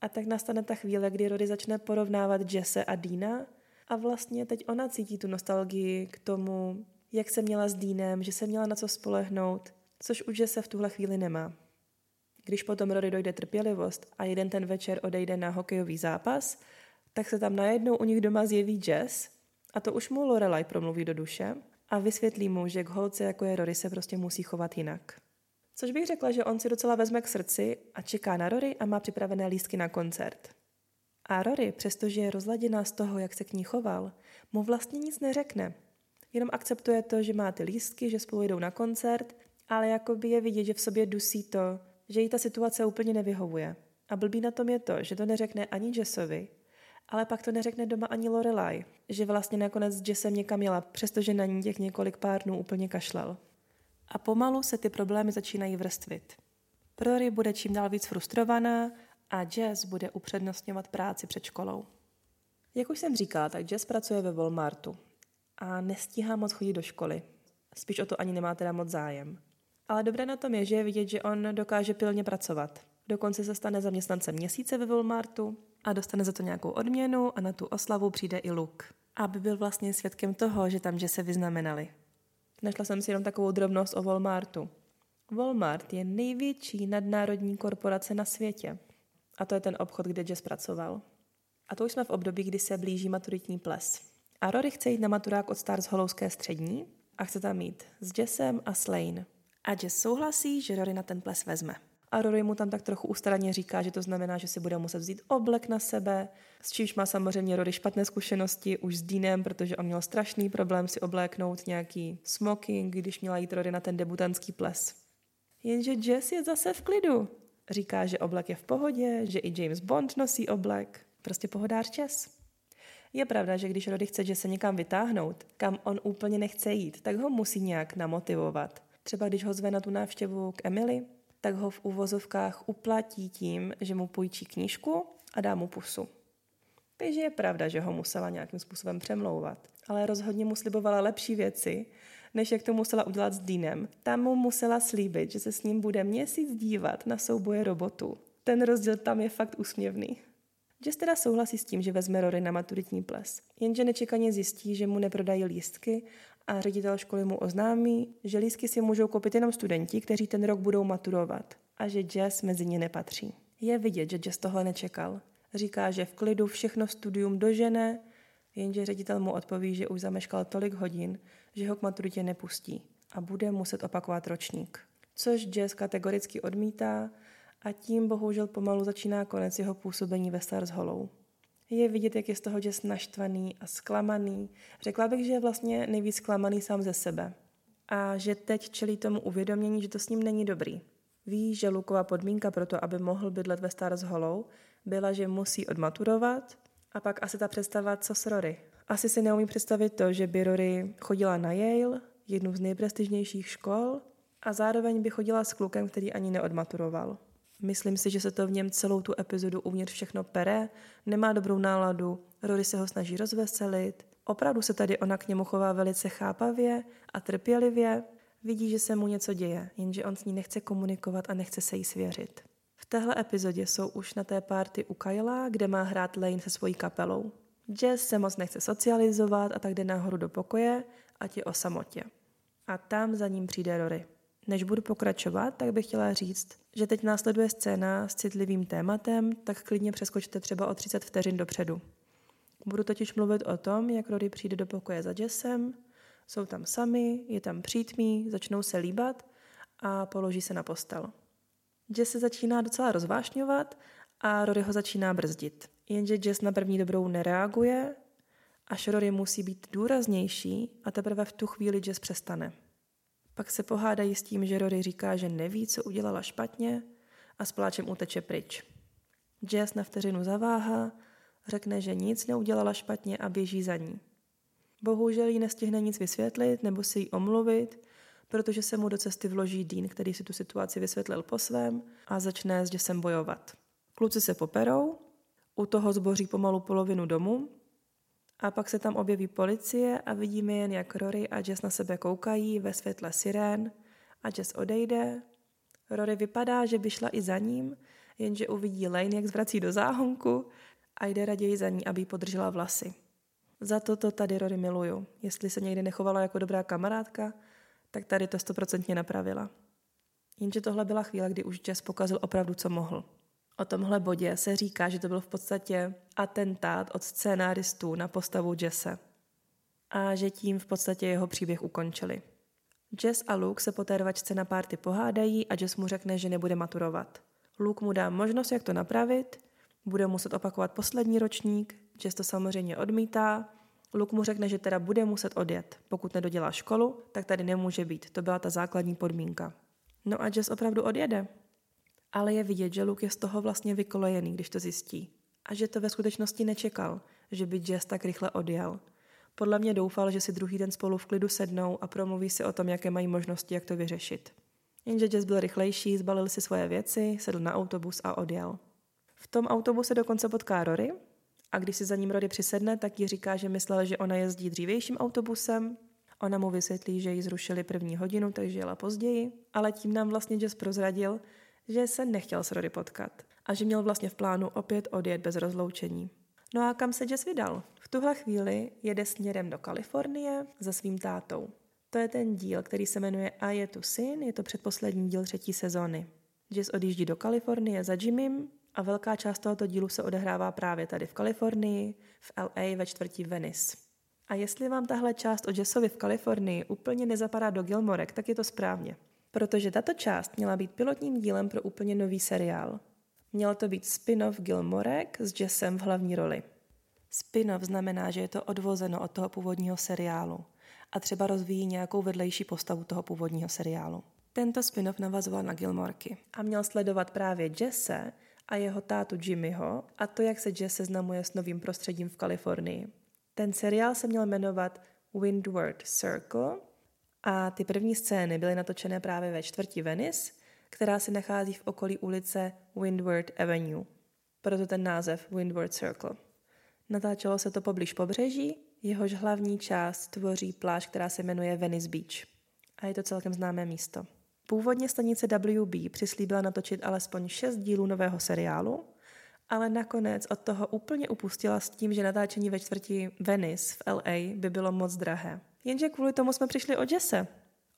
A tak nastane ta chvíle, kdy Rory začne porovnávat Jesse a Dina a vlastně teď ona cítí tu nostalgii k tomu, jak se měla s Deanem, že se měla na co spolehnout, což už se v tuhle chvíli nemá. Když potom Rory dojde trpělivost a jeden ten večer odejde na hokejový zápas, tak se tam najednou u nich doma zjeví Jess a to už mu Lorelai promluví do duše a vysvětlí mu, že k holce jako je Rory se prostě musí chovat jinak. Což bych řekla, že on si docela vezme k srdci a čeká na Rory a má připravené lístky na koncert. A Rory, přestože je rozladěná z toho, jak se k ní choval, mu vlastně nic neřekne. Jenom akceptuje to, že má ty lístky, že spolu jdou na koncert, ale jako by je vidět, že v sobě dusí to, že jí ta situace úplně nevyhovuje. A blbý na tom je to, že to neřekne ani Jessovi, ale pak to neřekne doma ani Lorelai, že vlastně nakonec Jessem někam jela, přestože na ní těch několik pár dnů úplně kašlal. A pomalu se ty problémy začínají vrstvit. Rory bude čím dál víc frustrovaná a Jess bude upřednostňovat práci před školou. Jak už jsem říkala, tak Jess pracuje ve Walmartu a nestíhá moc chodit do školy. Spíš o to ani nemá teda moc zájem. Ale dobré na tom je, že je vidět, že on dokáže pilně pracovat. Dokonce se stane zaměstnancem měsíce ve Walmartu a dostane za to nějakou odměnu a na tu oslavu přijde i Luke. Aby byl vlastně svědkem toho, že tam že se vyznamenali. Našla jsem si jenom takovou drobnost o Walmartu. Walmart je největší nadnárodní korporace na světě. A to je ten obchod, kde Jess pracoval. A to už jsme v období, kdy se blíží maturitní ples. A Rory chce jít na maturák od Stars Holouské střední a chce tam mít s Jessem a Slane. A Jess souhlasí, že Rory na ten ples vezme. A Rory mu tam tak trochu ústranně říká, že to znamená, že si bude muset vzít oblek na sebe, s čímž má samozřejmě Rory špatné zkušenosti už s Deanem, protože on měl strašný problém si obléknout nějaký smoking, když měla jít Rory na ten debutantský ples. Jenže Jess je zase v klidu. Říká, že oblek je v pohodě, že i James Bond nosí oblek. Prostě pohodář Jess. Je pravda, že když Rody chce, že se někam vytáhnout, kam on úplně nechce jít, tak ho musí nějak namotivovat. Třeba když ho zve na tu návštěvu k Emily, tak ho v uvozovkách uplatí tím, že mu půjčí knížku a dá mu pusu. Takže je pravda, že ho musela nějakým způsobem přemlouvat. Ale rozhodně mu slibovala lepší věci, než jak to musela udělat s Deanem. Tam mu musela slíbit, že se s ním bude měsíc dívat na souboje robotů. Ten rozdíl tam je fakt úsměvný. Jess teda souhlasí s tím, že vezme Rory na maturitní ples. Jenže nečekaně zjistí, že mu neprodají lístky a ředitel školy mu oznámí, že lístky si můžou koupit jenom studenti, kteří ten rok budou maturovat a že Jess mezi ně nepatří. Je vidět, že Jess tohle nečekal. Říká, že v klidu všechno studium dožene, jenže ředitel mu odpoví, že už zameškal tolik hodin, že ho k maturitě nepustí a bude muset opakovat ročník. Což Jess kategoricky odmítá a tím bohužel pomalu začíná konec jeho působení ve Stars Hollow. Je vidět, jak je z toho Jess naštvaný a zklamaný. Řekla bych, že je vlastně nejvíc zklamaný sám ze sebe. A že teď čelí tomu uvědomění, že to s ním není dobrý. Ví, že Luková podmínka pro to, aby mohl bydlet ve Stars Hollow, byla, že musí odmaturovat a pak asi ta představa, co s Rory. Asi si neumí představit to, že by Rory chodila na Yale, jednu z nejprestižnějších škol, a zároveň by chodila s klukem, který ani neodmaturoval. Myslím si, že se to v něm celou tu epizodu uvnitř všechno pere, nemá dobrou náladu, Rory se ho snaží rozveselit, opravdu se tady ona k němu chová velice chápavě a trpělivě, vidí, že se mu něco děje, jenže on s ní nechce komunikovat a nechce se jí svěřit. V téhle epizodě jsou už na té párty u Kyla, kde má hrát Lane se svojí kapelou. Jess se moc nechce socializovat a tak jde nahoru do pokoje, a je o samotě. A tam za ním přijde Rory. Než budu pokračovat, tak bych chtěla říct, že teď následuje scéna s citlivým tématem, tak klidně přeskočte třeba o 30 vteřin dopředu. Budu totiž mluvit o tom, jak Rory přijde do pokoje za Jessem, jsou tam sami, je tam přítmí, začnou se líbat a položí se na postel. Jess se začíná docela rozvášňovat a Rory ho začíná brzdit. Jenže Jess na první dobrou nereaguje, až Rory musí být důraznější a teprve v tu chvíli Jess přestane. Pak se pohádají s tím, že Rory říká, že neví, co udělala špatně a s pláčem uteče pryč. Jess na vteřinu zaváhá, řekne, že nic neudělala špatně a běží za ní. Bohužel jí nestihne nic vysvětlit nebo si jí omluvit, protože se mu do cesty vloží Dean, který si tu situaci vysvětlil po svém a začne s Jessem bojovat. Kluci se poperou, u toho zboří pomalu polovinu domu a pak se tam objeví policie a vidíme jen, jak Rory a Jess na sebe koukají ve světle sirén a Jess odejde. Rory vypadá, že by šla i za ním, jenže uvidí Lane, jak zvrací do záhonku a jde raději za ní, aby podržela vlasy. Za to to tady Rory miluju. Jestli se někdy nechovala jako dobrá kamarádka, tak tady to stoprocentně napravila. Jenže tohle byla chvíle, kdy už Jess pokazil opravdu, co mohl. O tomhle bodě se říká, že to byl v podstatě atentát od scénáristů na postavu Jesse a že tím v podstatě jeho příběh ukončili. Jess a Luke se po té rvačce na párty pohádají a Jess mu řekne, že nebude maturovat. Luke mu dá možnost, jak to napravit, bude muset opakovat poslední ročník, Jess to samozřejmě odmítá, Luke mu řekne, že teda bude muset odjet. Pokud nedodělá školu, tak tady nemůže být. To byla ta základní podmínka. No a Jess opravdu odjede. Ale je vidět, že Luke je z toho vlastně vykolejený, když to zjistí. A že to ve skutečnosti nečekal, že by Jess tak rychle odjel. Podle mě doufal, že si druhý den spolu v klidu sednou a promluví si o tom, jaké mají možnosti, jak to vyřešit. Jenže Jess byl rychlejší, zbalil si svoje věci, sedl na autobus a odjel. V tom autobuse dokonce potká Rory a když si za ním Rory přisedne, tak jí říká, že myslel, že ona jezdí dřívějším autobusem. Ona mu vysvětlí, že ji zrušili první hodinu, takže jela později, ale tím nám vlastně Jess prozradil, že se nechtěl s Rory potkat a že měl vlastně v plánu opět odjet bez rozloučení. No a kam se Jess vydal? V tuhle chvíli jede směrem do Kalifornie za svým tátou. To je ten díl, který se jmenuje A je tu syn, je to předposlední díl třetí sezóny. Jess odjíždí do Kalifornie za Jimmym a velká část tohoto dílu se odehrává právě tady v Kalifornii, v LA ve čtvrtí Venice. A jestli vám tahle část o Jessovi v Kalifornii úplně nezapadá do Gilmorek, tak je to správně. Protože tato část měla být pilotním dílem pro úplně nový seriál. Měl to být spin-off Gilmorek s Jessem v hlavní roli. Spin-off znamená, že je to odvozeno od toho původního seriálu a třeba rozvíjí nějakou vedlejší postavu toho původního seriálu. Tento spin-off navazoval na Gilmorky a měl sledovat právě Jesse a jeho tátu Jimmyho a to, jak se Jess seznamuje s novým prostředím v Kalifornii. Ten seriál se měl jmenovat Windward Circle a ty první scény byly natočené právě ve čtvrti Venice, která se nachází v okolí ulice Windward Avenue. Proto ten název Windward Circle. Natáčelo se to poblíž pobřeží, jehož hlavní část tvoří pláž, která se jmenuje Venice Beach. A je to celkem známé místo. Původně stanice WB přislíbila natočit alespoň šest dílů nového seriálu, ale nakonec od toho úplně upustila s tím, že natáčení ve čtvrti Venice v LA by bylo moc drahé. Jenže kvůli tomu jsme přišli o Jesse.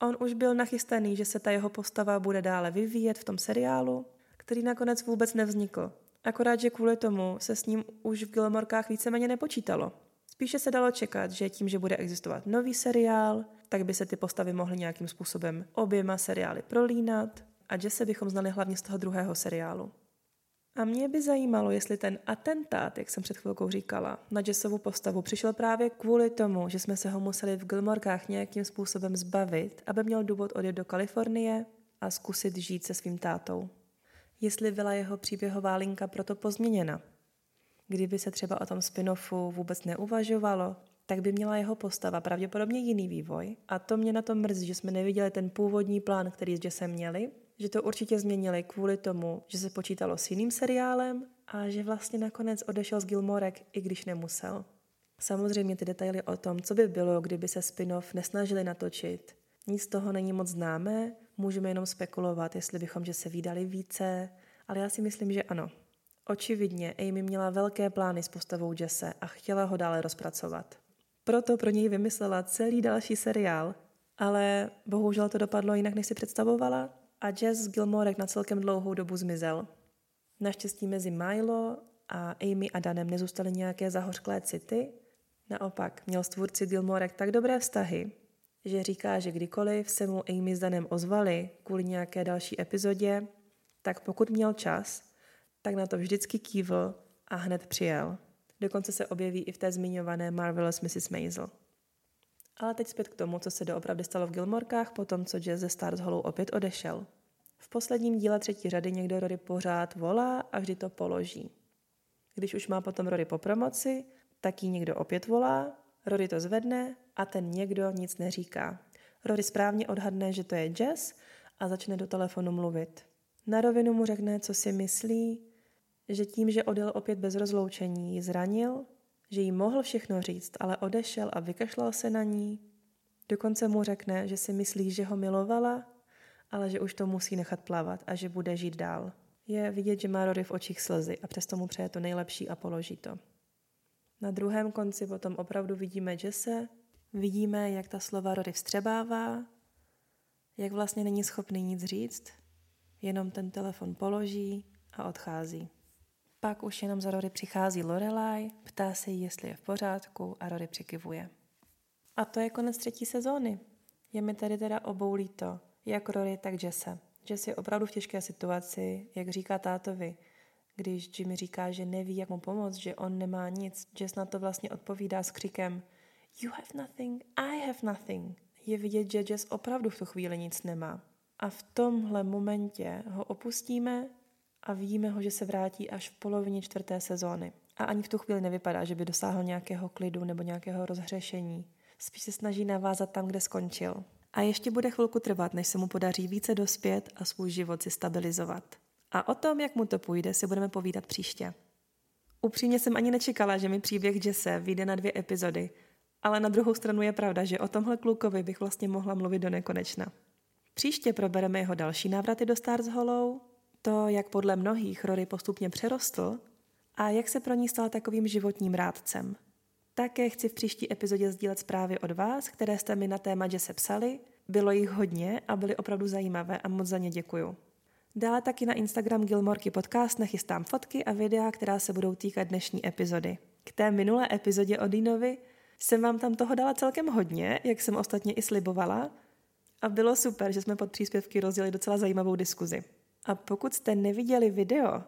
On už byl nachystaný, že se ta jeho postava bude dále vyvíjet v tom seriálu, který nakonec vůbec nevznikl. Akorát, že kvůli tomu se s ním už v Gilmorkách víceméně nepočítalo. Spíše se dalo čekat, že tím, že bude existovat nový seriál, tak by se ty postavy mohly nějakým způsobem oběma seriály prolínat a že se bychom znali hlavně z toho druhého seriálu. A mě by zajímalo, jestli ten atentát, jak jsem před chvilkou říkala, na Jessovu postavu přišel právě kvůli tomu, že jsme se ho museli v Gilmorkách nějakým způsobem zbavit, aby měl důvod odjet do Kalifornie a zkusit žít se svým tátou. Jestli byla jeho příběhová linka proto pozměněna. Kdyby se třeba o tom spin-offu vůbec neuvažovalo, tak by měla jeho postava pravděpodobně jiný vývoj. A to mě na to mrzí, že jsme neviděli ten původní plán, který s Jessem měli, že to určitě změnili kvůli tomu, že se počítalo s jiným seriálem a že vlastně nakonec odešel z Gilmorek, i když nemusel. Samozřejmě ty detaily o tom, co by bylo, kdyby se spin-off nesnažili natočit. Nic z toho není moc známé, můžeme jenom spekulovat, jestli bychom že se vydali více, ale já si myslím, že ano. Očividně Amy měla velké plány s postavou Jesse a chtěla ho dále rozpracovat. Proto pro něj vymyslela celý další seriál, ale bohužel to dopadlo jinak, než si představovala a Jess z Gilmorek na celkem dlouhou dobu zmizel. Naštěstí mezi Milo a Amy a Danem nezůstaly nějaké zahořklé city, naopak měl s tvůrci Gilmorek tak dobré vztahy, že říká, že kdykoliv se mu Amy s Danem ozvali kvůli nějaké další epizodě, tak pokud měl čas, tak na to vždycky kývl a hned přijel. Dokonce se objeví i v té zmiňované Marvelous Mrs. Maisel. Ale teď zpět k tomu, co se doopravdy stalo v Gilmorkách po tom, co Jazz ze Stars Hollow opět odešel. V posledním díle třetí řady někdo Rory pořád volá a vždy to položí. Když už má potom Rory po promoci, tak jí někdo opět volá, Rory to zvedne a ten někdo nic neříká. Rory správně odhadne, že to je Jazz a začne do telefonu mluvit. Na rovinu mu řekne, co si myslí, že tím, že odjel opět bez rozloučení, ji zranil, že jí mohl všechno říct, ale odešel a vykašlal se na ní. Dokonce mu řekne, že si myslí, že ho milovala, ale že už to musí nechat plavat a že bude žít dál. Je vidět, že má Rory v očích slzy a přesto mu přeje to nejlepší a položí to. Na druhém konci potom opravdu vidíme Jesse, vidíme, jak ta slova Rory vstřebává, jak vlastně není schopný nic říct, jenom ten telefon položí a odchází. Pak už jenom za Rory přichází Lorelai, ptá se jí, jestli je v pořádku a Rory přikivuje. A to je konec třetí sezóny. Je mi tady teda obou líto, jak Rory, tak Jesse. Jesse je opravdu v těžké situaci, jak říká tátovi, když Jimmy říká, že neví, jak mu pomoct, že on nemá nic. Jess na to vlastně odpovídá s křikem You have nothing, I have nothing. Je vidět, že Jess opravdu v tu chvíli nic nemá. A v tomhle momentě ho opustíme a vidíme ho, že se vrátí až v polovině čtvrté sezóny. A ani v tu chvíli nevypadá, že by dosáhl nějakého klidu nebo nějakého rozhřešení. Spíš se snaží navázat tam, kde skončil. A ještě bude chvilku trvat, než se mu podaří více dospět a svůj život si stabilizovat. A o tom, jak mu to půjde, si budeme povídat příště. Upřímně jsem ani nečekala, že mi příběh Jesse vyjde na dvě epizody, ale na druhou stranu je pravda, že o tomhle klukovi bych vlastně mohla mluvit do nekonečna. Příště probereme jeho další návraty do Stars Hollow, to, jak podle mnohých Rory postupně přerostl a jak se pro ní stal takovým životním rádcem. Také chci v příští epizodě sdílet zprávy od vás, které jste mi na téma Jesse psali. Bylo jich hodně a byly opravdu zajímavé a moc za ně děkuju. Dále taky na Instagram Gilmorky podcast nachystám fotky a videa, která se budou týkat dnešní epizody. K té minulé epizodě o Dinovi jsem vám tam toho dala celkem hodně, jak jsem ostatně i slibovala. A bylo super, že jsme pod příspěvky rozdělili docela zajímavou diskuzi. A pokud jste neviděli video,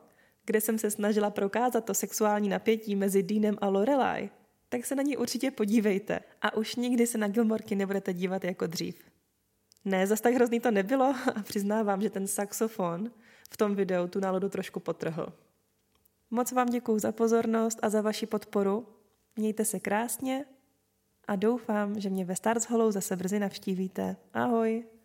kde jsem se snažila prokázat to sexuální napětí mezi Deanem a Lorelai, tak se na ní určitě podívejte a už nikdy se na Gilmorky nebudete dívat jako dřív. Ne, zas tak hrozný to nebylo a přiznávám, že ten saxofon v tom videu tu náladu trošku potrhl. Moc vám děkuju za pozornost a za vaši podporu. Mějte se krásně a doufám, že mě ve Stars Hollow zase brzy navštívíte. Ahoj!